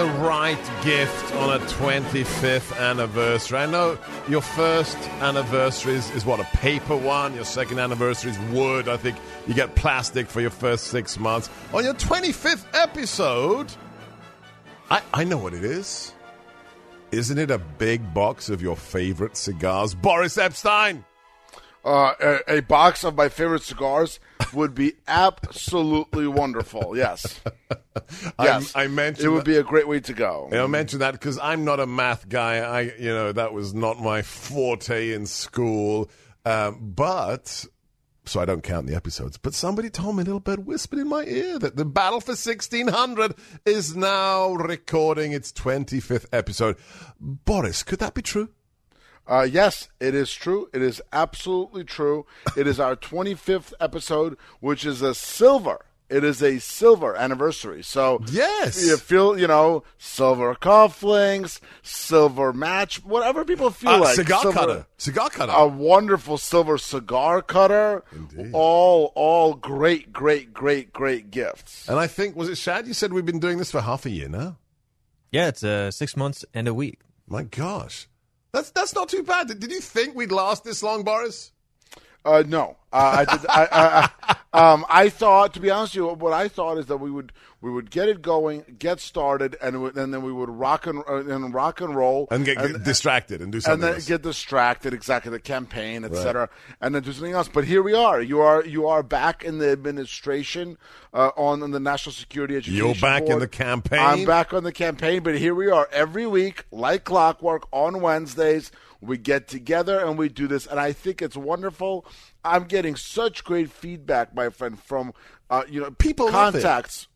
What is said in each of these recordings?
the right gift on a 25th anniversary? I know your first anniversary is, is what, a paper one? Your second anniversary is wood. I think you get plastic for your first six months. On your 25th episode, I, I know what it is. Isn't it a big box of your favorite cigars? Boris Epshteyn! Uh, a, a box of my favorite cigars would be absolutely wonderful. Yes. Yes. I, I mentioned it would be a great way to go. You know, I mentioned that because I'm not a math guy. I, you know, that was not my forte in school. Um, but so I don't count the episodes. But somebody told me a little bit, whispered in my ear, that the Battle for 1600 is now recording its 25th episode. Boris, could that be true? Uh, yes, it is true. It is absolutely true. It is our 25th episode, which is a silver. It is a silver anniversary. So Yes. you feel, you know, silver cufflinks, silver match, whatever people feel Uh, like. cigar Silver- cutter. Cigar cutter. A wonderful silver cigar cutter. Indeed. All, all great, great, great, great gifts. and I think, was it Shad? You said we've been doing this for half a year now? Yeah, it's uh, six months and a week. My gosh. That's, that's not too bad. Did you think we'd last this long, Boris? Uh, no, uh, I did. I, I, um, I thought, to be honest with you, what I thought is that we would we would get it going, get started, and, would- and then we would rock and uh, and rock and roll, And get, get distracted and do and something then else. get distracted, exactly the campaign, etc., and then do something else. But here we are. You are you are back in the administration uh, on, on the National Security Education. You're back in the campaign. I'm back on the campaign, but here we are every week, like clockwork, on Wednesdays. We get together and we do this, and I think it's wonderful. I'm getting such great feedback, my friend, from uh, you know People contacts,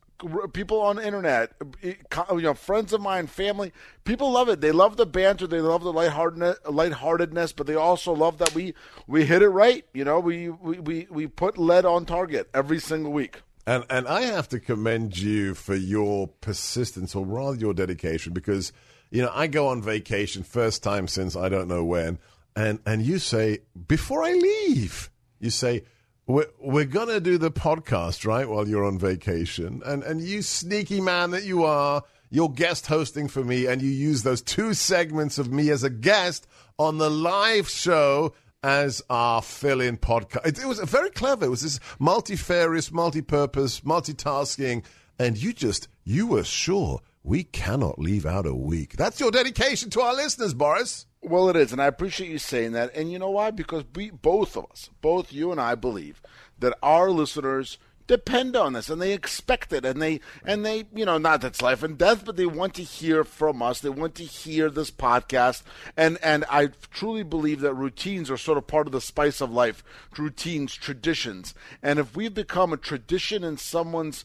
people on the internet, you know, friends of mine, family. People love it. They love the banter. They love the lightheartedness, lightheartedness, but they also love that we we hit it right. You know, we we we, we put lead on target every single week. And and I have to commend you for your persistence, or rather your dedication, because you know I go on vacation first time since I don't know when, and and you say before I leave, you say we're we're gonna do the podcast right while you're on vacation, and and you sneaky man that you are, you're guest hosting for me, and you use those two segments of me as a guest on the live show as our fill-in podcast. It, it was very clever. It was this multifarious, multi-purpose, multitasking, and you just you were sure we cannot leave out a week. That's your dedication to our listeners, Boris. Well, it is, and I appreciate you saying that. And you know why? Because we, both of us, both you and I, believe that our listeners depend on this and they expect it and they and they you know not that's life and death but they want to hear from us they want to hear this podcast and and i truly believe that routines are sort of part of the spice of life routines traditions and if we've become a tradition in someone's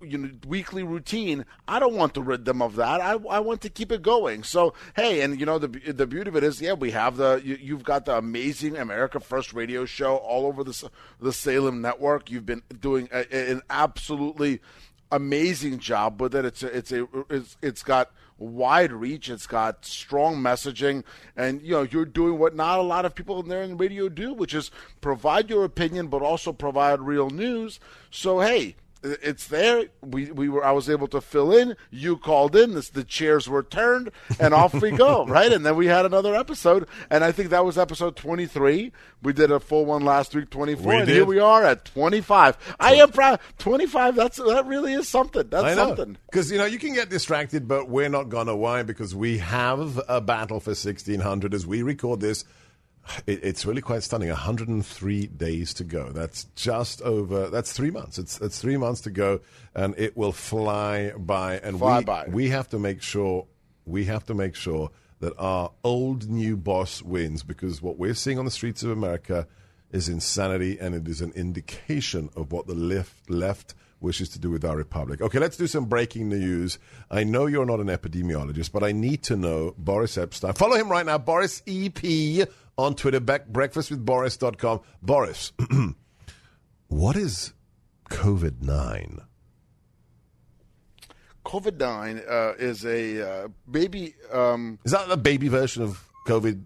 you know weekly routine i don't want to rid them of that. I, I want to keep it going. So hey and you know the the beauty of it is yeah we have the you, you've got the amazing america first radio show all over the the salem network. You've been doing a, an absolutely amazing job with it. It's a, it's a it's, it's got wide reach. It's got strong messaging. And you know you're doing what not a lot of people in there in radio do which is provide your opinion but also provide real news. So hey it's there. We we were. I was able to fill in. You called in. This, the chairs were turned, and off we go. Right, and then we had another episode, and I think that was episode twenty three. We did a full one last week, twenty four, and did. here we are at twenty five. I am proud. Twenty five. That's that really is something. That's something. Because, you know, you can get distracted, but we're not going to. Why? Because we have a battle for 1600 as we record this. It, it's really quite stunning. 103 days to go. That's just over. That's three months. It's it's three months to go, and it will fly by. And Fly we by. we have to make sure we have to make sure that our old new boss wins because what we're seeing on the streets of America is insanity, and it is an indication of what the left left wishes to do with our republic. Okay, let's do some breaking news. I know you're not an epidemiologist, but I need to know Boris Epshteyn. Follow him right now, Boris EP on Twitter, Bec- breakfastwithboris.com. Boris, what is COVID 9? COVID nine uh, is a uh, baby. Um, Is that the baby version of COVID?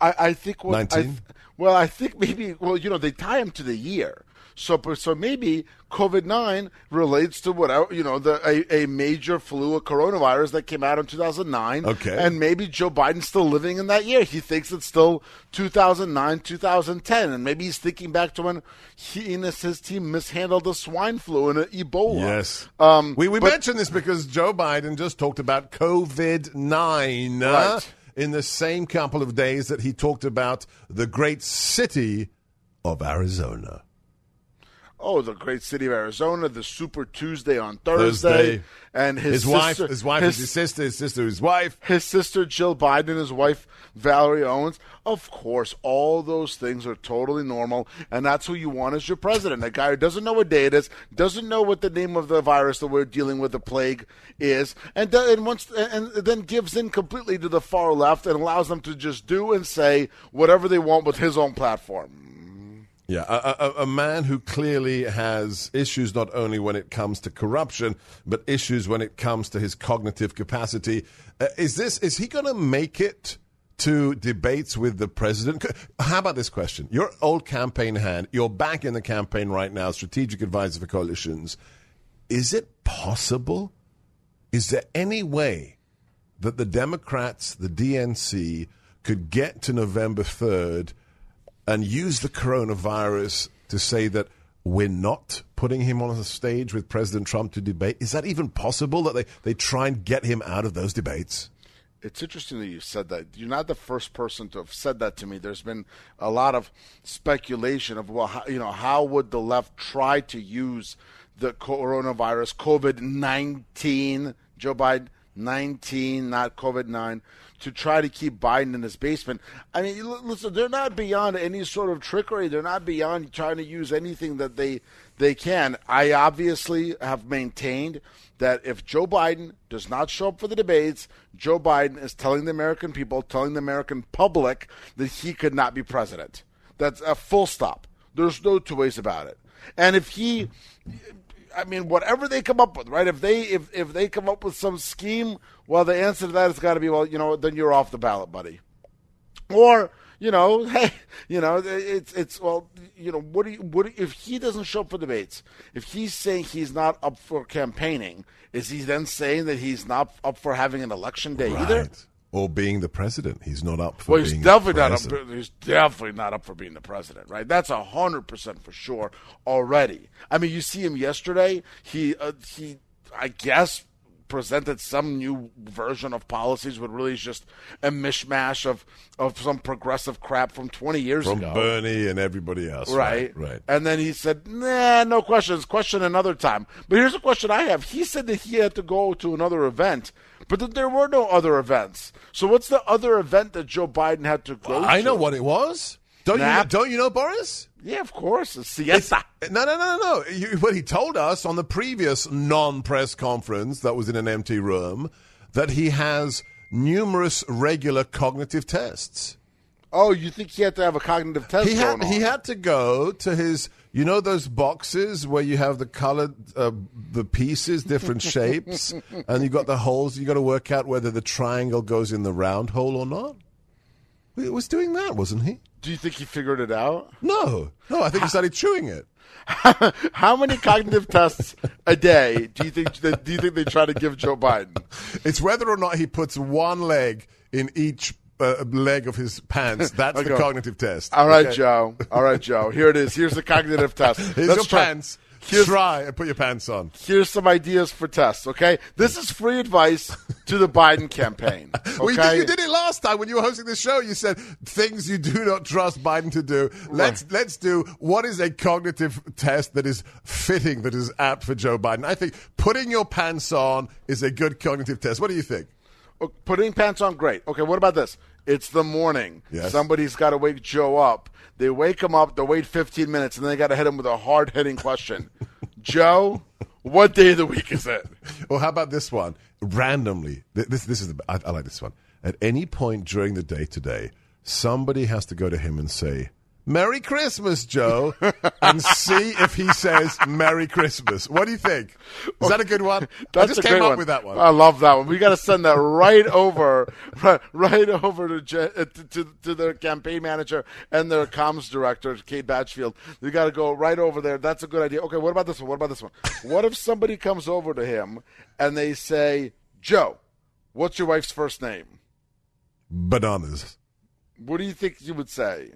I, I think what I 19? th- well, I think maybe well, you know, they tie them to the year. So, so maybe COVID nine relates to what you know the a, a major flu, a coronavirus that came out in 2009. Okay. and maybe Joe Biden's still living in that year. He thinks it's still 2009, 2010, and maybe he's thinking back to when he and his team mishandled the swine flu and Ebola. Yes. Um, we we but- mentioned this because Joe Biden just talked about COVID 9 Right. in the same couple of days that he talked about the great city of Arizona. Oh, the great city of Arizona, the Super Tuesday on Thursday, Thursday. and his, His, wife, his wife, his, his sister, his sister, his wife. his sister Jill Biden, his wife Valerie Owens. Of course, all those things are totally normal, and that's who you want as your president. A guy who doesn't know what day it is, doesn't know what the name of the virus that we're dealing with, the plague, is, and and wants and then gives in completely to the far left and allows them to just do and say whatever they want with his own platform. Yeah, a, a, a man who clearly has issues not only when it comes to corruption, but issues when it comes to his cognitive capacity. Uh, is this is he going to make it to debates with the president? How about this question? Your old campaign hand, you're back in the campaign right now, strategic advisor for coalitions. Is it possible? Is there any way that the Democrats, the DNC, could get to November 3rd and use the coronavirus to say that we're not putting him on a stage with President Trump to debate? Is that even possible that they, they try and get him out of those debates? It's interesting that you said that. You're not the first person to have said that to me. There's been a lot of speculation of well, how, you know, how would the left try to use the coronavirus, COVID nineteen, Joe Biden nineteen, not COVID nine, to try to keep Biden in his basement. I mean, listen, they're not beyond any sort of trickery. They're not beyond trying to use anything that they they can. I obviously have maintained that if Joe Biden does not show up for the debates, Joe Biden is telling the American people, telling the American public that he could not be president. That's a full stop. There's no two ways about it. And if he I mean, whatever they come up with, right? If they if if they come up with some scheme, well, the answer to that has got to be, well, you know, then you're off the ballot, buddy. Or you know, hey, you know, it's it's well, you know, what do you what do, if he doesn't show up for debates? If he's saying he's not up for campaigning, is he then saying that he's not up for having an election day either? Or being the president. He's not up for Well, he's being definitely not president. up. He's definitely not up for being the president, right? That's a hundred percent for sure already. I mean, you see him yesterday. He uh, he, I guess, presented some new version of policies, but really is just a mishmash of of some progressive crap from twenty years From ago. Bernie and everybody else. Right. Right. And then he said, nah, no questions. Question another time. But here's a question I have. He said that he had to go to another event, but that there were no other events. So what's the other event that Joe Biden had to go to? I know what it was. Don't you, know, don't you know, Boris? Yeah, of course. It's siesta. No, no, no, no, no. You, well, he told us on the previous non-press conference that was in an empty room that he has numerous regular cognitive tests. Oh, you think he had to have a cognitive test He had he had to go to his, you know, those boxes where you have the colored uh, the pieces, different shapes, and you got the holes. You got to work out whether the triangle goes in the round hole or not. He was doing that, wasn't he? Do you think he figured it out? No, no. I think he started chewing it. How many cognitive tests a day do you think do you think they try to give Joe Biden? It's whether or not he puts one leg in each uh, leg of his pants. That's the cognitive test. All right, Okay? Joe. All right, Joe. Here it is. Here's the cognitive test. Here's Let's your try- pants. Here's- Try and put your pants on. here's some ideas for tests, okay? This is free advice to the Biden campaign. Okay? Well, you, did, you did it last time when you were hosting the show. You said things you do not trust Biden to do. Let's let's do what is a cognitive test that is fitting, that is apt for Joe Biden. I think putting your pants on is a good cognitive test. What do you think? Oh, Putting pants on, great. Okay, what about this? It's the morning. Yes. Somebody's got to wake Joe up. They wake him up, they wait 15 minutes, and then they got to hit him with a hard hitting question. Joe, what day of the week is it? Well, how about this one? Randomly, this this is the I, I like this one. At any point during the day today, somebody has to go to him and say, Merry Christmas, Joe, and see if he says Merry Christmas. What do you think? Is that a good one? I just came up one. with that one. I love that one. We got to send that right over, right, right over to, uh, to to to their campaign manager and their comms director, Kate Bedingfield. We got to go right over there. That's a good idea. Okay, what about this one? What about this one? What if somebody comes over to him and they say, "Joe, what's your wife's first name?" Bananas. What do you think you would say?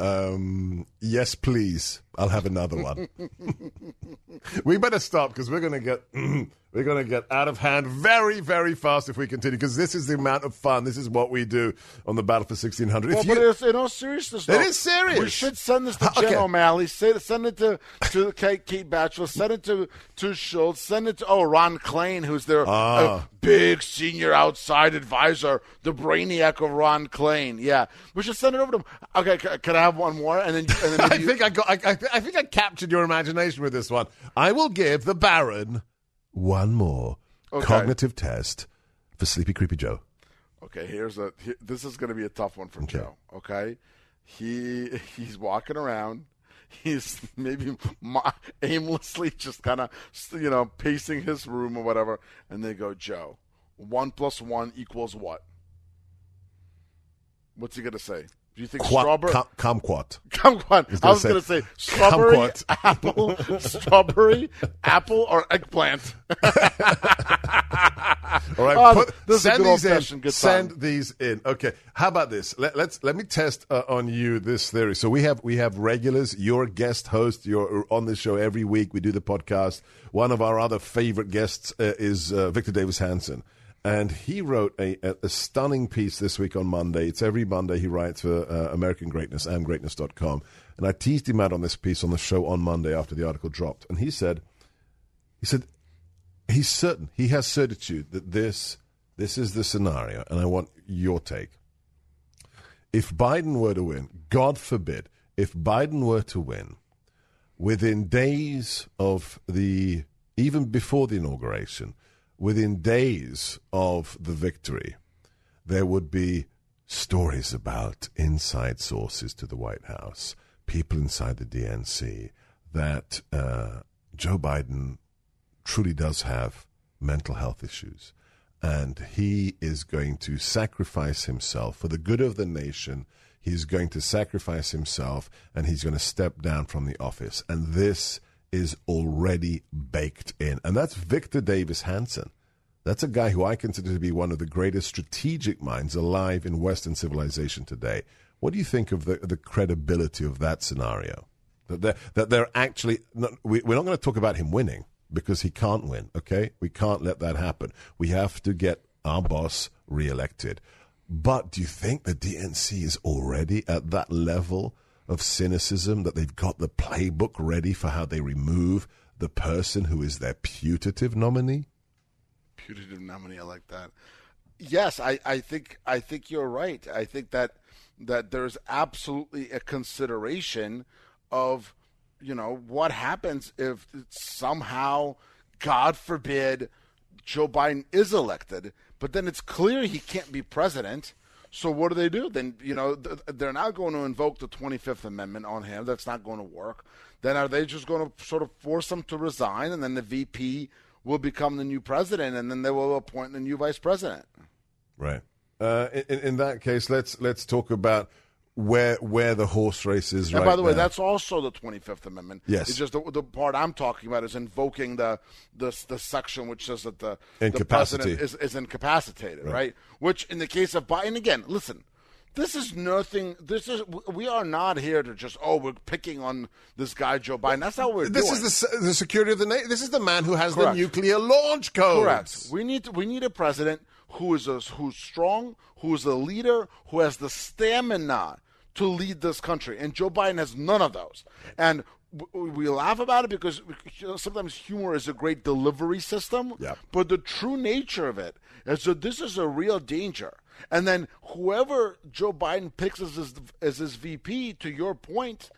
Um, yes, please. I'll have another one. we better stop because we're going to get we're going to get out of hand very, very fast if we continue. Because this is the amount of fun. This is what we do on the battle for sixteen hundred. Well, If but you, it's, in all seriousness, It though, is serious. We should send this to Okay. Jen O'Malley. Send, send it to to Kate, Kate Batchelor. Send it to to Schultz. Send it to oh Ron Klain, who's their uh, Ah. big senior outside advisor, the brainiac of Ron Klain. Yeah, we should send it over to him. Okay, c- can I have one more? And then, and then I you- think I got. I, I, I think I captured your imagination with this one. I will give the Baron one more Okay. cognitive test for Sleepy Creepy Joe. Okay, here's a. this is going to be a tough one for Okay. Joe. Okay, he he's walking around. He's maybe aimlessly just kind of you know pacing his room or whatever, and they go, Joe, one plus one equals what? What's he going to say? Do you think Qua- strawberry? com- kumquat. Kumquat. I was going to say strawberry, kumquat. apple, strawberry, apple, or eggplant. All right, Oh, put, this is a send these in. good send time. these in. Okay, how about this? Let, let's let me test uh, on you this theory. So we have we have regulars. You're guest host. You're on this show every week. We do the podcast. One of our other favorite guests uh, is uh, Victor Davis Hanson. And he wrote a, a, stunning piece this week on Monday. It's every Monday he writes for uh, American Greatness, amgreatness.com. And I teased him out on this piece on the show on Monday after the article dropped. And he said, he said, he's certain he has certitude that this this is the scenario and i want your take if biden were to win god forbid if biden were to win within days of the even before the inauguration within days of the victory there would be stories about inside sources to the white house people inside the dnc that uh, joe biden truly does have mental health issues. And he is going to sacrifice himself for the good of the nation. He's going to sacrifice himself and he's going to step down from the office. And this is already baked in. And that's Victor Davis Hanson. That's a guy who I consider to be one of the greatest strategic minds alive in Western civilization today. What do you think of the, the credibility of that scenario? That they're, that they're actually, not, we, we're not going to talk about him winning because he can't win, okay? We can't let that happen. We have to get our boss reelected. But do you think the DNC is already at that level of cynicism that they've got the playbook ready for how they remove the person who is their putative nominee? putative nominee. I like that. Yes, I, I think I think you're right. I think that that there's absolutely a consideration of you know what happens if somehow, God forbid, Joe Biden is elected, but then it's clear he can't be president. So what do they do? Then you know they're not going to invoke the 25th Amendment on him. That's not going to work. Then are they just going to sort of force him to resign, and then the VP will become the new president, and then they will appoint the new vice president? Right. Uh, in, in that case, let's let's talk about where where the horse race is And right by the way, now. that's also the Twenty Fifth Amendment. Yes. it's just the, the part I'm talking about is invoking the the, the section which says that the the president is, is incapacitated, right. Which, in the case of Biden, again, listen, this is nothing. This is we are not here to just oh we're picking on this guy Joe Biden. That's not what we're this doing. is the the security of the nation. This is the man who has Correct. the nuclear launch codes. Correct. We need we need a president who is a, who's strong, who is a leader, who has the stamina to lead this country. And Joe Biden has none of those. And we laugh about it because sometimes humor is a great delivery system. Yep. But the true nature of it is that this is a real danger. And then whoever Joe Biden picks as his, as his VP, to your point,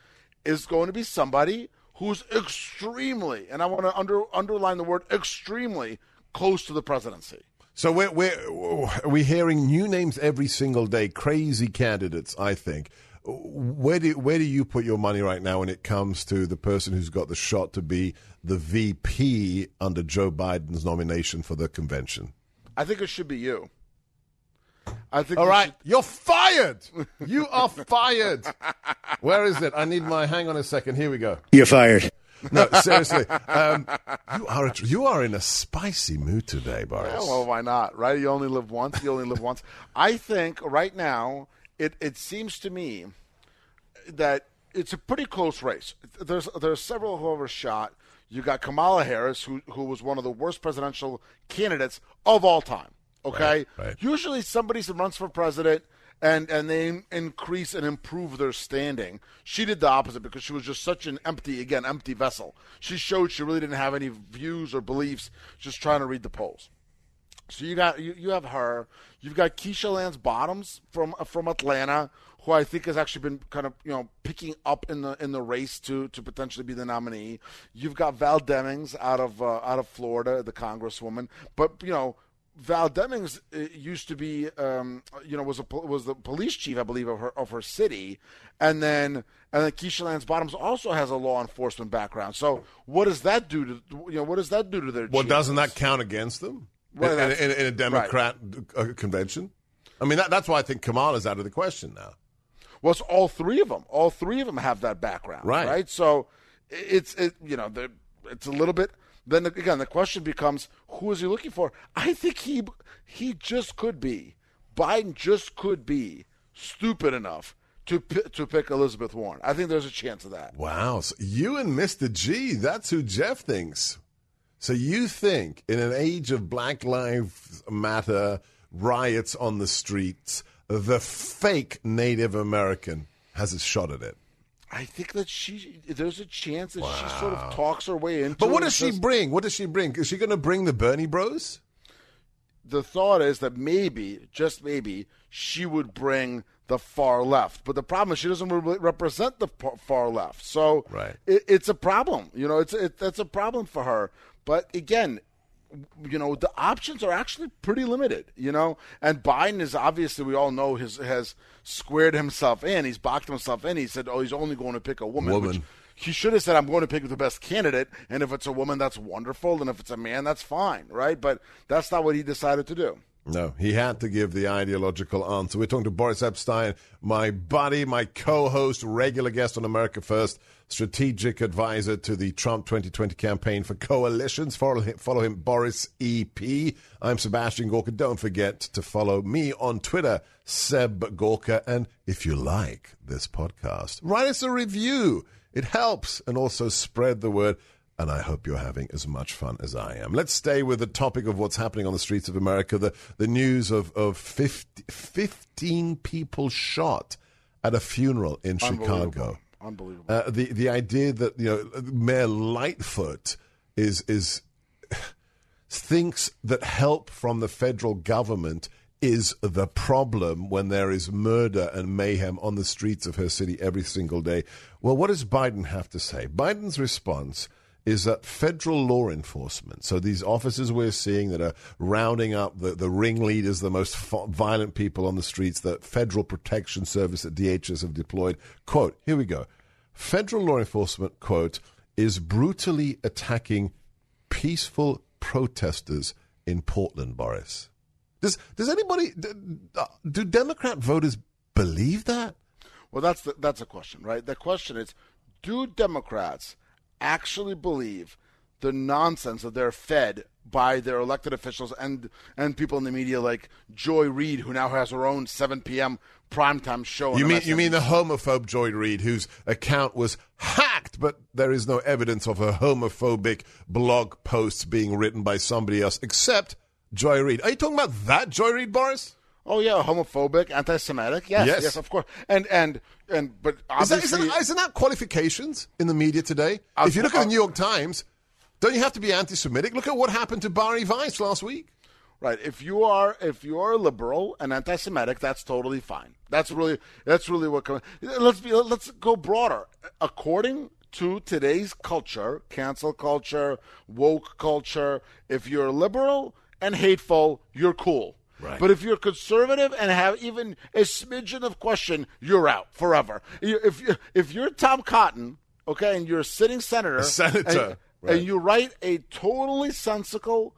is going to be somebody who's extremely, and I want to under, underline the word extremely, close to the presidency. So we're we're we're hearing new names every single day, crazy candidates. I think. where do where do you put your money right now when it comes to the person who's got the shot to be the VP under Joe Biden's nomination for the convention? I think it should be you. I think All you right, should- you're fired. You are fired. Where is it? I need my. Hang on a second. Here we go. You're fired. No, seriously. Um, you are a, you are in a spicy mood today, Boris. Yeah, well, why not? Right? You only live once. You only live once. I think right now it it seems to me that it's a pretty close race. There's there's several who have a shot. You got Kamala Harris, who who was one of the worst presidential candidates of all time. Okay, Right, right. usually somebody runs for president. And, and they increase and improve their standing. She did the opposite because she was just such an empty, again, empty vessel. She showed she really didn't have any views or beliefs, just trying to read the polls. So you got you, you have her. You've got Keisha Lance Bottoms from from Atlanta, who I think has actually been kind of you know picking up in the in the race to to potentially be the nominee. You've got Val Demings out of uh, out of Florida, the Congresswoman. But you know. Val Demings uh, used to be, um, you know, was a was the police chief, I believe, of her of her city, and then and then Keisha Lance Bottoms also has a law enforcement background. So what does that do to you know what does that do to their? Well, chances? doesn't that count against them Well, in, in, in, a Democrat uh, convention? I mean, that, that's why I think Kamala's out of the question now. Well, it's all three of them. All three of them have that background, Right. Right. So it's it, you know it's a little bit. Then again, the question becomes, who is he looking for? I think he he just could be Biden. Just could be stupid enough to to pick Elizabeth Warren. I think there's a chance of that. Wow. So you and Mr. G, that's who Jeff thinks. So you think in an age of Black Lives Matter riots on the streets, the fake Native American has a shot at it? I think that she there's a chance that she sort of talks her way into. But what does she bring? What does she bring? Is she going to bring the Bernie Bros? the thought is that maybe, just maybe, she would bring the far left. But the problem is she doesn't re- represent the far left. So Right. it, it's a problem. You know, it's it, that's a problem for her. But again, you know, the options are actually pretty limited. You know, and Biden is obviously we all know his has squared himself in. He's boxed himself in. He said, "Oh, he's only going to pick a woman." Woman. Which, he should have said, "I'm going to pick the best candidate," and if it's a woman, that's wonderful, and if it's a man, that's fine, right? But that's not what he decided to do. No, he had to give the ideological answer. We're talking to Boris Epshteyn, my buddy, my co host, regular guest on America First, strategic advisor to the Trump 2020 campaign for coalitions. Follow him, follow him Boris EP. I'm Sebastian Gorka. Don't forget to follow me on Twitter, Seb Gorka. And if you like this podcast, write us a review. It helps and also spread the word and I hope you're having as much fun as I am. Let's stay with the topic of what's happening on the streets of America the, the news of, of 50, 15 people shot at a funeral in Chicago. Unbelievable. Unbelievable. Uh, the, the idea that you know Mayor Lightfoot is, is thinks that help from the federal government is the problem when there is murder and mayhem on the streets of her city every single day. Well, what does Biden have to say? Biden's response is that federal law enforcement, so these officers we're seeing that are rounding up the, the ringleaders, the most fo- violent people on the streets, the Federal Protection Service that DHS have deployed, quote, here we go. Federal law enforcement, quote, is brutally attacking peaceful protesters in Portland, Boris. Does does anybody d- uh, do Democrat voters believe that? Well, that's the, that's a question, right? The question is, do Democrats actually believe the nonsense that they're fed by their elected officials and and people in the media like Joy Reid, who now has her own 7 p.m. primetime show? You mean you mean the homophobe Joy Reid, whose account was hacked, but there is no evidence of her homophobic blog posts being written by somebody else except Joy Reid. Are you talking about that Joy Reid, Boris? Oh yeah, homophobic, anti-Semitic. Yes, Yes. yes, of course. And and and but Is that, obviously, isn't, that, isn't that qualifications in the media today? I'll- if you look at I'll- the New York Times, don't you have to be anti-Semitic? Look at what happened to Bari Weiss last week. Right. If you are if you are liberal and anti-Semitic, that's totally fine. That's really that's really what. comes Let's be let's go broader. According to today's culture, cancel culture, woke culture, if you're liberal and hateful, you're cool. Right. But if you're conservative and have even a smidgen of question, you're out forever. If you if you're Tom Cotton, okay, and you're a sitting senator, A senator, and, right. and you write a totally sensical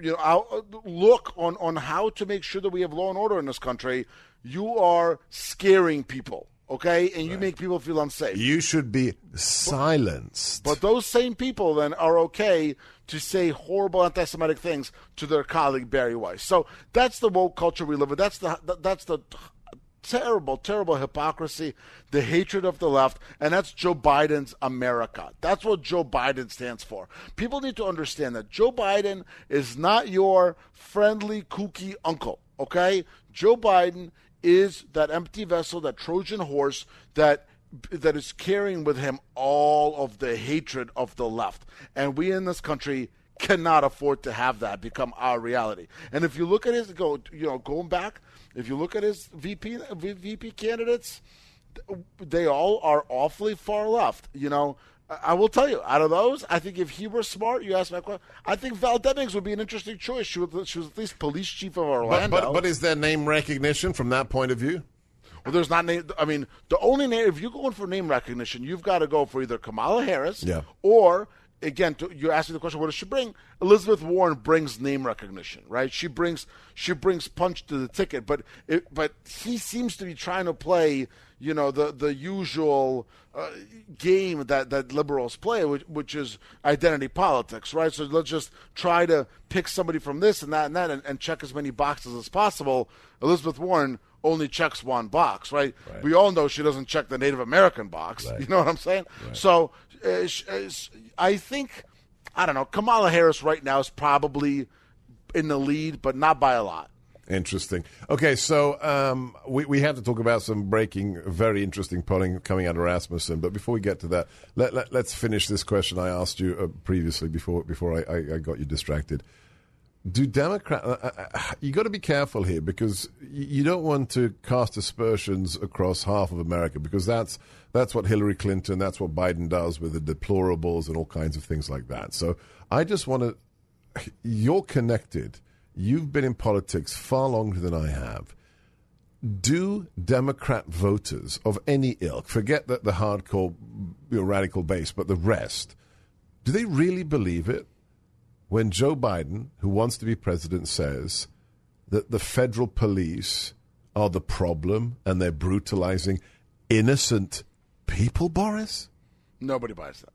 you know look on on how to make sure that we have law and order in this country, you are scaring people, okay, and you make people feel unsafe. You should be silenced. But those same people then are okay to say horrible anti-Semitic things to their colleague Bari Weiss. So that's the woke culture we live in. That's the that's the terrible, terrible hypocrisy, the hatred of the left, and that's Joe Biden's America. That's what Joe Biden stands for. People need to understand that Joe Biden is not your friendly, kooky uncle. Okay, Joe Biden is that empty vessel, that Trojan horse that that is carrying with him all of the hatred of the left. And we in this country cannot afford to have that become our reality. And if you look at his go, you know, going back, if you look at his VP VP candidates, they all are awfully far left. You know, I will tell you, out of those, I think if he were smart, you ask my question, I think Val Demings would be an interesting choice. She was, she was at least police chief of but, Orlando. but, but is there name recognition from that point of view? Well, there's not name. I mean, the only name if you're going for name recognition, you've got to go for either Kamala Harris, Yeah. or again, to, you're asking the question, what does she bring? Elizabeth Warren brings name recognition, right? She brings she brings punch to the ticket, but it, but he seems to be trying to play, you know, the the usual uh, game that that liberals play, which, which is identity politics, right? So let's just try to pick somebody from this and that and that, and, and check as many boxes as possible. Elizabeth Warren only checks one box, right? Right. We all know she doesn't check the Native American box. Right. You know what I'm saying? So uh, sh- uh, I think, I don't know, Kamala Harris right now is probably in the lead, but not by a lot. Interesting. Okay, so um, we, we have to talk about some breaking, very interesting polling coming out of Rasmussen. But before we get to that, let, let, us finish this question I asked you uh, previously before before I, I, I got you distracted. Do Democrat? Uh, uh, you got to be careful here because you don't want to cast aspersions across half of America because that's that's what Hillary Clinton, that's what Biden does with the deplorables and all kinds of things like that. So I just want to. You're connected. You've been in politics far longer than I have. Do Democrat voters of any ilk, forget that the hardcore you know, radical base, but the rest, do they really believe it? when Joe Biden, who wants to be president, says that the federal police are the problem and they're brutalizing innocent people, Boris? Nobody buys that.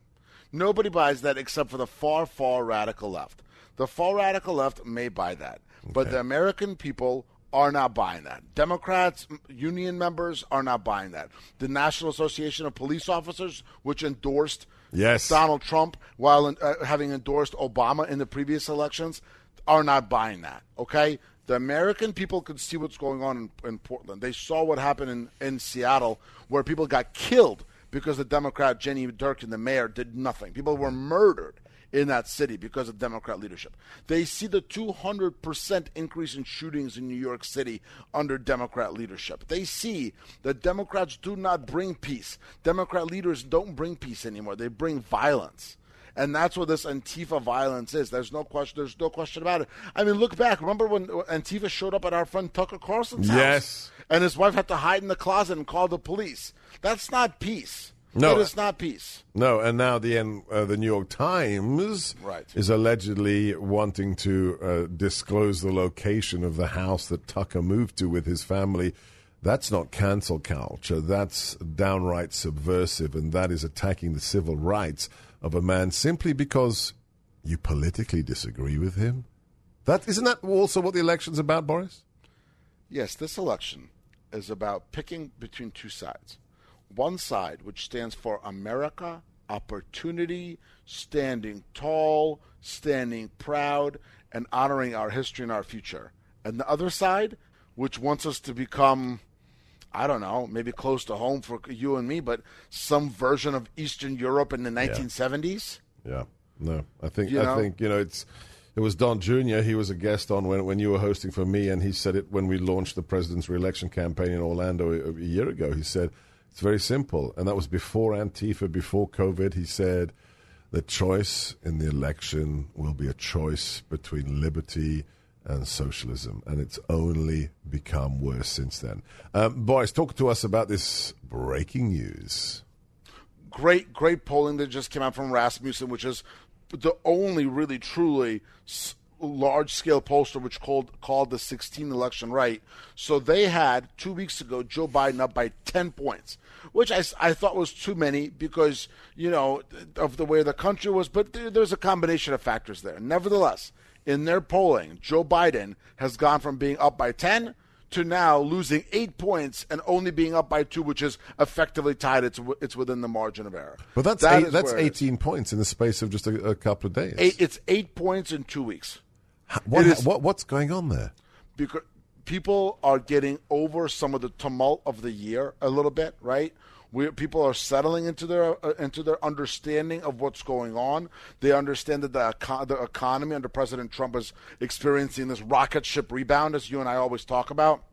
Nobody buys that except for the far, far radical left. The far radical left may buy that, but the American people are not buying that. Democrats, union members are not buying that. The National Association of Police Officers, which endorsed Yes. Donald Trump while uh, having endorsed Obama in the previous elections, are not buying that. Okay? The American people could see what's going on in, in Portland. They saw what happened in, in Seattle, where people got killed because the Democrat Jenny Durkan, the mayor, did nothing. People were murdered in that city because of Democrat leadership. They see the 200% increase in shootings in New York City under Democrat leadership. They see that Democrats do not bring peace. Democrat leaders don't bring peace anymore. They bring violence. And that's what this Antifa violence is. There's no question. There's no question about it. I mean, look back. Remember when Antifa showed up at our friend Tucker Carlson's house? Yes. And his wife had to hide in the closet and call the police. That's not peace. No. It is not peace. No, and now the uh, the New York Times Right. is allegedly wanting to uh, disclose the location of the house that Tucker moved to with his family. That's not cancel culture. That's downright subversive, and that is attacking the civil rights of a man simply because you politically disagree with him. That isn't that also what the election's about, Boris? Yes, this election is about picking between two sides. One side, which stands for America, opportunity, standing tall, standing proud, and honoring our history and our future. And the other side, which wants us to become, I don't know, maybe close to home for you and me, but some version of Eastern Europe in the 1970s. Yeah, no, I think You I know? think you know it's. It was Don Jr. He was a guest on when when you were hosting for me, and he said it when we launched the president's reelection campaign in Orlando a, a year ago. He said it's very simple, and that was before Antifa, before COVID. He said the choice in the election will be a choice between liberty and socialism, and it's only become worse since then. Um, Boris, talk to us about this breaking news. Great, great polling that just came out from Rasmussen, which is the only really truly large scale pollster which called called the 16 election right. So they had two weeks ago Joe Biden up by 10 points, which I, I thought was too many because you know of the way the country was. But there, there's a combination of factors there. Nevertheless, in their polling, Joe Biden has gone from being up by 10 to now losing eight points and only being up by two, which is effectively tied. It's it's within the margin of error. But that's That eight, that's where it is. eighteen points in the space of just a, a couple of days. Eight, it's eight points in two weeks. What, what what's going on there? because people are getting over some of the tumult of the year a little bit, right? We, people are settling into their uh, into their understanding of what's going on. They understand that the, the economy under President Trump is experiencing this rocket ship rebound, as you and I always talk about.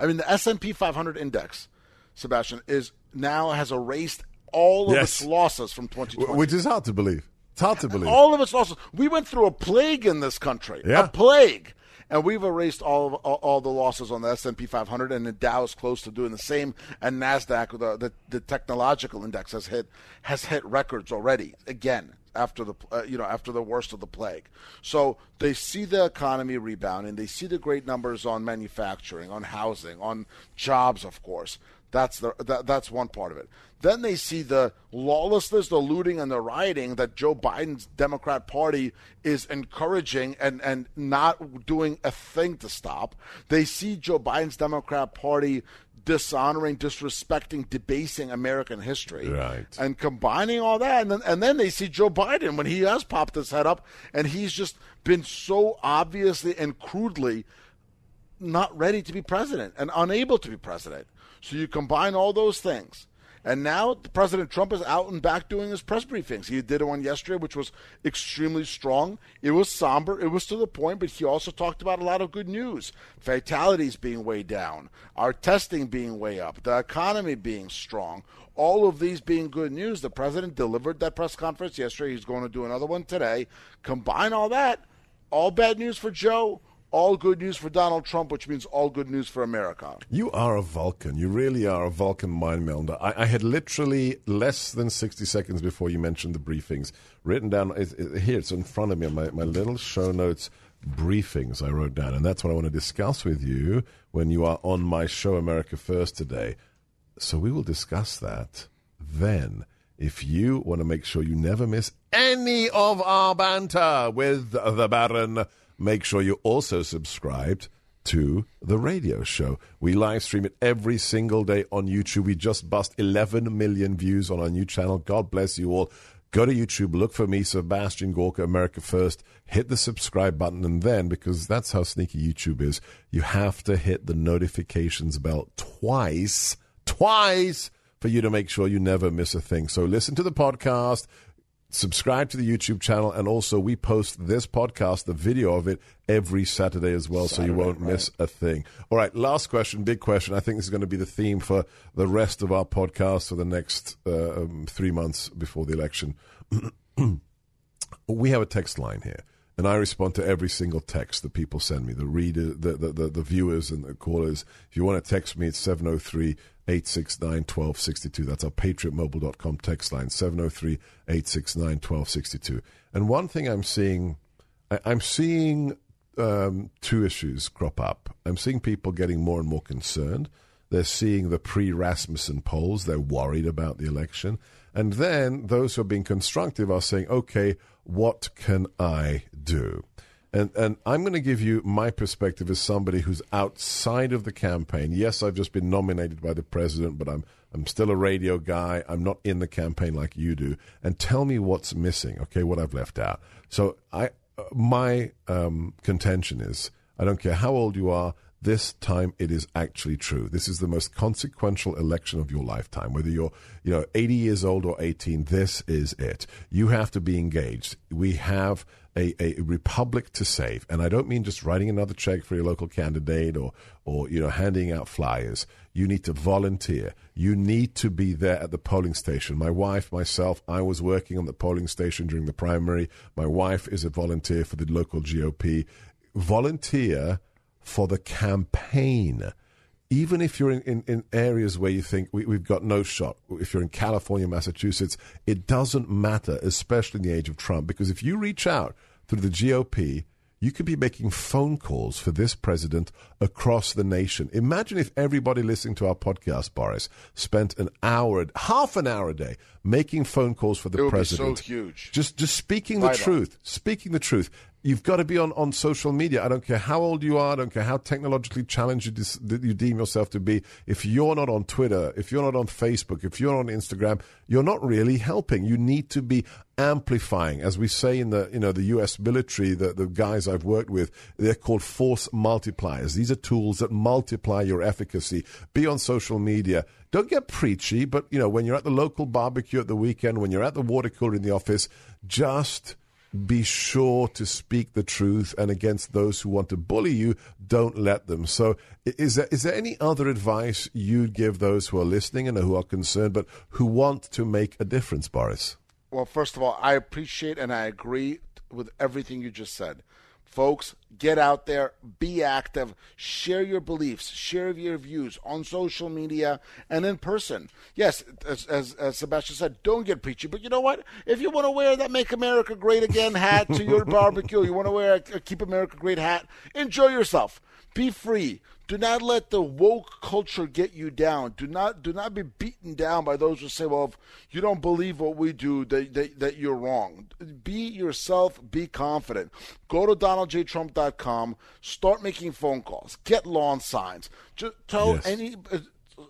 I mean, the S and P 500 index, Sebastian, is now has erased all of Yes. its losses from 2020 Which is hard to believe. It's hard to believe. all of us losses. We went through a plague in this country, Yeah. a plague, and we've erased all of all, all the losses on the S and P 500, and the Dow is close to doing the same. And Nasdaq, the, the the technological index, has hit has hit records already again after the uh, you know after the worst of the plague. So they see the economy rebounding. They see the great numbers on manufacturing, on housing, on jobs, of course. That's the that, that's one part of it. Then they see the lawlessness, the looting, and the rioting that Joe Biden's Democrat Party is encouraging and and not doing a thing to stop. They see Joe Biden's Democrat Party dishonoring, disrespecting, debasing American history, Right. and combining all that, and then and then they see Joe Biden when he has popped his head up, and he's just been so obviously and crudely not ready to be president and unable to be president. So you combine all those things. And now President Trump is out and back doing his press briefings. He did one yesterday, which was extremely strong. It was somber. It was to the point, but he also talked about a lot of good news. Fatalities being way down, our testing being way up, the economy being strong. All of these being good news. The president delivered that press conference yesterday. He's going to do another one today. Combine all that, all bad news for Joe, all good news for Donald Trump, which means all good news for America. You are a Vulcan. You really are a Vulcan mind melder. I, I had literally less than 60 seconds before you mentioned the briefings written down. It, it- here, it's in front of me, my, my little show notes briefings I wrote down. And that's what I want to discuss with you when you are on my show, America First, today. So we will discuss that then. If you want to make sure you never miss any of our banter with the Baron, make sure you also subscribed to the radio show. We live stream it every single day on YouTube. We just bust 11 million views on our new channel. God bless you all. Go to YouTube, look for me, Sebastian Gorka, America First. Hit the subscribe button, and then, because that's how sneaky YouTube is, you have to hit the notifications bell twice, twice, for you to make sure you never miss a thing. So listen to the podcast, subscribe to the YouTube channel, and also we post this podcast, the video of it, every Saturday as well, so you won't miss a thing. All right, last question, big question. I think this is going to be the theme for the rest of our podcast for the next uh, um, three months before the election. we have a text line here. And I respond to every single text that people send me, the reader, the, the, the, the viewers and the callers. If you want to text me, it's 703 869 1262. That's our patriotmobile.com text line, 703 869 1262. And one thing I'm seeing, I, I'm seeing um, two issues crop up. I'm seeing people getting more and more concerned. They're seeing the pre Rasmussen polls. They're worried about the election. And then those who are being constructive are saying, okay, what can I do? And, and I'm going to give you my perspective as somebody who's outside of the campaign. Yes, I've just been nominated by the president, but I'm, I'm still a radio guy. I'm not in the campaign like you do. And tell me what's missing, okay, what I've left out. So I, uh, my um, contention is I don't care how old you are, this time it is actually true. This is the most consequential election of your lifetime. Whether you're, you know, 80 years old or 18, this is it. You have to be engaged. We have a, a republic to save. And I don't mean just writing another check for your local candidate or, or, you know, handing out flyers. You need to volunteer. You need to be there at the polling station. My wife, myself, I was working on the polling station during the primary. My wife is a volunteer for the local GOP volunteer for the campaign. Even if you're in, in, in areas where you think we, we've got no shot, if you're in California, Massachusetts, it doesn't matter, especially in the age of Trump, because if you reach out through the GOP, you could be making phone calls for this president across the nation. Imagine if everybody listening to our podcast, Boris, spent an hour, half an hour a day, making phone calls for the It would president. be so huge. Just, just speaking the truth. Speaking the truth. You've got to be on, on social media. I don't care how old you are. I don't care how technologically challenged you, dis, you deem yourself to be. If you're not on Twitter, if you're not on Facebook, if you're on Instagram, you're not really helping. You need to be amplifying, as we say in the you know the U.S. military. The the guys I've worked with, they're called force multipliers. These are tools that multiply your efficacy. Be on social media. Don't get preachy, but you know when you're at the local barbecue at the weekend, when you're at the water cooler in the office, just be sure to speak the truth and against those who want to bully you don't let them so is there, is there any other advice you'd give those who are listening and who are concerned but who want to make a difference boris Well, first of all, I appreciate and I agree with everything you just said. Folks, get out there, be active, share your beliefs, share your views on social media and in person. Yes, as, as, as Sebastian said, don't get preachy, but you know what? If you want to wear that Make America Great Again hat to your barbecue, you want to wear a, a Keep America Great hat, enjoy yourself. Be free. Do not let the woke culture get you down. Do not do not be beaten down by those who say, "Well, if you don't believe what we do, that that, that you're wrong." Be yourself. Be confident. Go to donaldjtrump.com. Start making phone calls. Get lawn signs. Just tell Yes. any uh,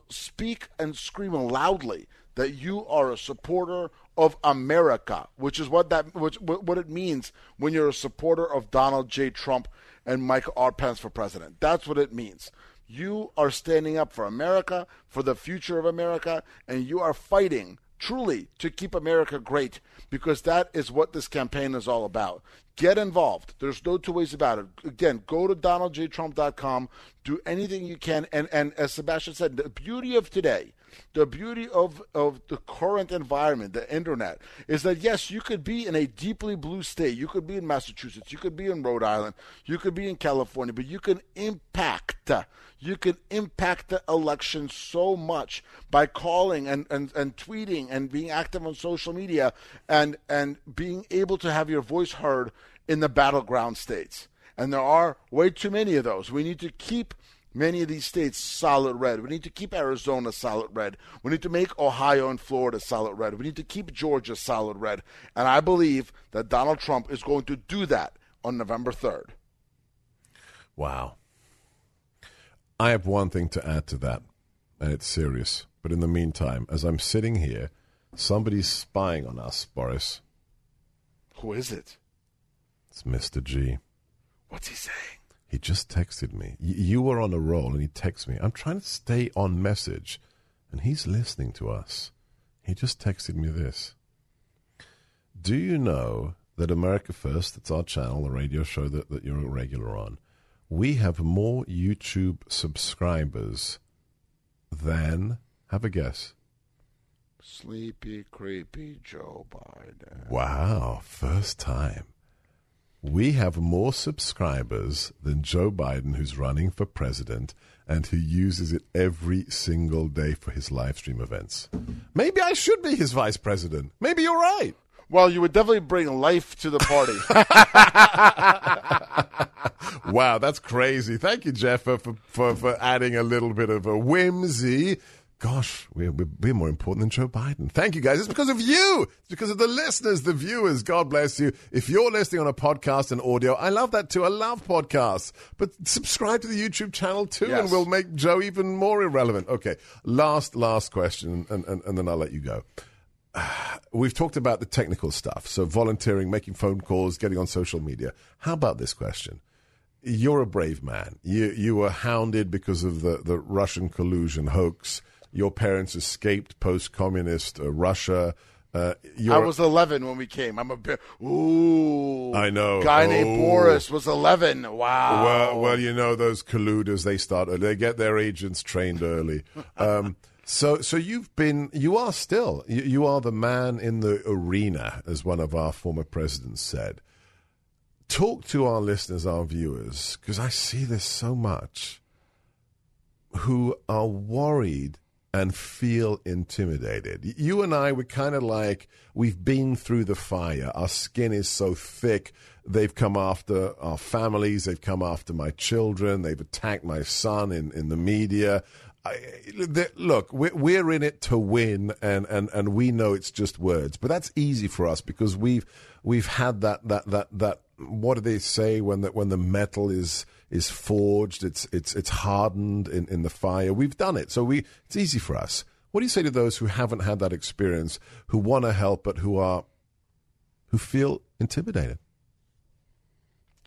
speak and scream loudly that you are a supporter of America, which is what that which what what it means when you're a supporter of Donald J. Trump and Mike R. Pence for president. That's what it means. You are standing up for America, for the future of America, and you are fighting truly to keep America great because that is what this campaign is all about. Get involved. There's no two ways about it. Again, go to donaldjtrump.com, do anything you can. And, and as Sebastian said, the beauty of today, the beauty of, of the current environment, the internet, is that yes, you could be in a deeply blue state. You could be in Massachusetts. You could be in Rhode Island. You could be in California, but you can impact. You can impact the election so much by calling and, and, and tweeting and being active on social media and, and being able to have your voice heard in the battleground states. And there are way too many of those. We need to keep many of these states solid red. We need to keep Arizona solid red. We need to make Ohio and Florida solid red. We need to keep Georgia solid red. And I believe that Donald Trump is going to do that on November 3rd. wow i have one thing to add to that and it's serious but in the meantime as i'm sitting here somebody's spying on us boris Who is it? it's mr g What's he saying? He just texted me. Y- you were on a roll, and he texted me. I'm trying to stay on message, and he's listening to us. He just texted me this. Do you know that America First, that's our channel, the radio show that, that you're a regular on, we have more YouTube subscribers than, have a guess. Sleepy, creepy Joe Biden. Wow, first time. We have more subscribers than Joe Biden, who's running for president and who uses it every single day for his live stream events. Maybe I should be his vice president. Maybe you're right. Well, you would definitely bring life to the party. Wow, that's crazy. Thank you, Jeff, for, for, for adding a little bit of a whimsy. Gosh, we're, we're, more important than Joe Biden. Thank you, guys. It's because of you. It's because of the listeners, the viewers. God bless you. If you're listening on a podcast and audio, I love that too. I love podcasts. But subscribe to the YouTube channel too, and we'll make Joe even more irrelevant. Okay, last, last question, and, and, and then I'll let you go. We've talked about the technical stuff, so volunteering, making phone calls, getting on social media. How about this question? You're a brave man. You you were hounded because of the, the Russian collusion hoax. Your parents escaped post-communist uh, Russia. Uh, I was 11 when we came. I'm a bit. Ooh. I know. Guy named Oh. Boris was 11. Wow. Well, well, you know those colluders. They start. They get their agents trained early. Um, so, so you've been. You are still. You, you are the man in the arena, as one of our former presidents said. talk to our listeners, our viewers, because I see this so much, who are worried and feel intimidated. You and I, we're kind of like we've been through the fire. Our skin is so thick. They've come after our families. They've come after my children. They've attacked my son in, in the media. I, they, look, we're, we're in it to win, and, and, and we know it's just words. But that's easy for us because we've we've had that that that that. What do they say when the when the metal is is forged? It's it's it's hardened in, in the fire. We've done it, so we it's easy for us. What do you say to those who haven't had that experience, who want to help but who are who feel intimidated?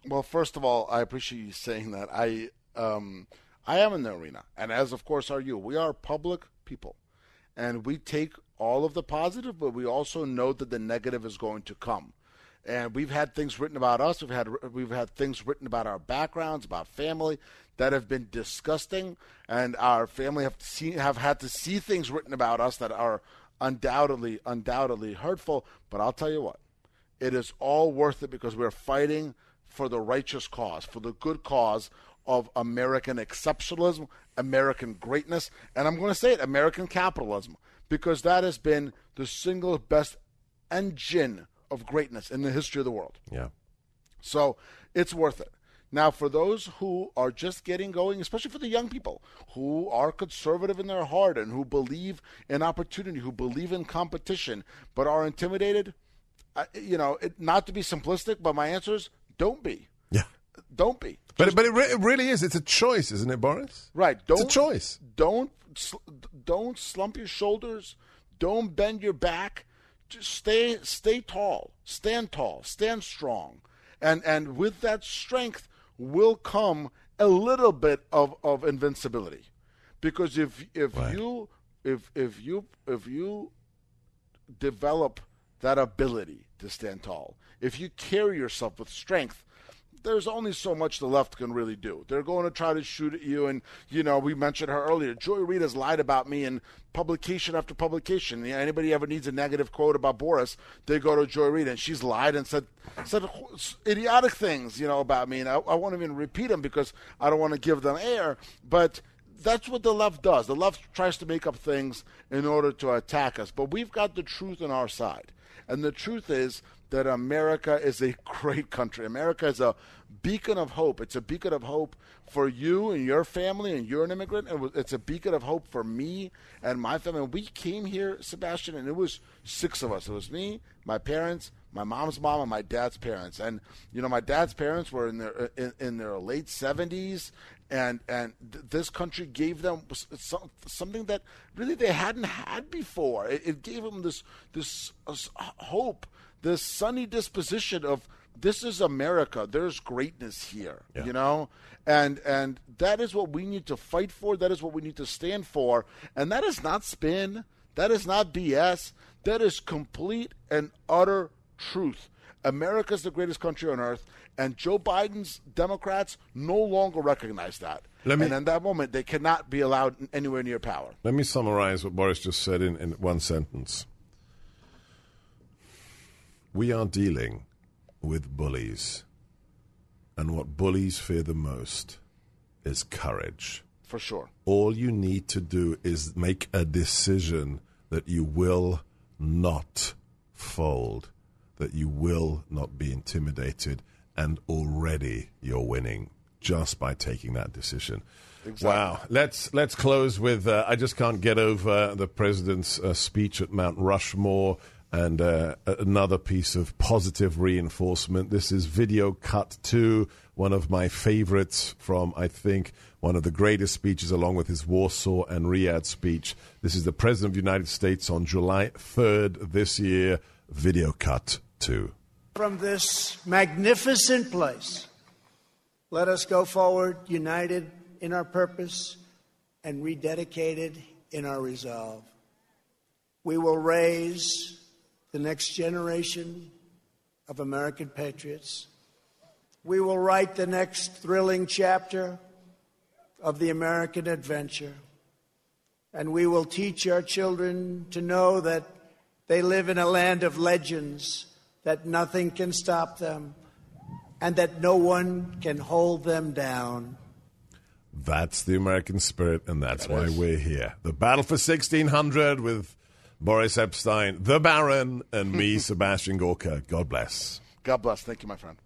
Well, first of all, I appreciate you saying that. I um, I am in the arena, and as of course are you. We are public people, and we take all of the positive, but we also know that the negative is going to come. And we've had things written about us. We've had we've had things written about our backgrounds, about family that have been disgusting, and our family have see, have had to see things written about us that are undoubtedly undoubtedly hurtful. But I'll tell you what, it is all worth it because we're fighting for the righteous cause, for the good cause of American exceptionalism, American greatness, and I'm going to say it, American capitalism, because that has been the single best engine of greatness in the history of the world. Yeah. So it's worth it. Now, for those who are just getting going, especially for the young people who are conservative in their heart and who believe in opportunity, who believe in competition, but are intimidated, you know, it, not to be simplistic, but my answer is don't be. Yeah. Don't be. But Just, but it, re- it, really is. It's a choice, isn't it, Boris? Right. Don't, it's a choice. Don't don't slump your shoulders. Don't bend your back. Just stay stay tall. Stand tall. Stand strong. And and with that strength will come a little bit of, of invincibility. Because if if right. you if if you if you develop that ability to stand tall, if you carry yourself with strength, there's only so much the left can really do. They're going to try to shoot at you, and you know we mentioned her earlier. Joy Reid has lied about me in publication after publication. Anybody ever needs a negative quote about Boris, they go to Joy Reid, and she's lied and said said idiotic things, you know, about me, and I, I won't even repeat them because I don't want to give them air, but. That's what the left does. The left tries to make up things in order to attack us. But we've got the truth on our side. And the truth is that America is a great country. America is a beacon of hope. It's a beacon of hope for you and your family, and you're an immigrant. It's a beacon of hope for me and my family. we came here, Sebastian, and it was six of us. It was me, my parents, my mom's mom, and my dad's parents. And you know, my dad's parents were in their in, in their late seventies, and and th- this country gave them some, something that really they hadn't had before. It, it gave them this this uh, hope this sunny disposition of this is America. There's greatness here, yeah. you know, and and that is what we need to fight for. That is what we need to stand for, and that is not spin. That is not BS. That is complete and utter truth. America is the greatest country on earth, and Joe Biden's Democrats no longer recognize that. Let Me, and in that moment, they cannot be allowed anywhere near power. Let me summarize what Boris just said in, in one sentence we are dealing with bullies. And what bullies fear the most is courage. For sure. All you need to do is make a decision that you will not fold, that you will not be intimidated, and already you're winning just by taking that decision. Exactly. Wow. Let's let's close with uh, I just can't get over the president's uh, speech at Mount Rushmore and uh, another piece of positive reinforcement. This is video cut two, one of my favorites from, I think, one of the greatest speeches, along with his Warsaw and Riyadh speech. This is the President of the United States on July 3rd this year. Video cut two. From this magnificent place, let us go forward united in our purpose and rededicated in our resolve. We will raise the next generation of American patriots. We will write the next thrilling chapter of the American adventure. And we will teach our children to know that they live in a land of legends, that nothing can stop them, and that no one can hold them down. That's the American spirit, and that's why we're here. The battle for 1600 with Boris Epshteyn, the Baron, and me, Sebastian Gorka. God bless. God bless. Thank you, my friend.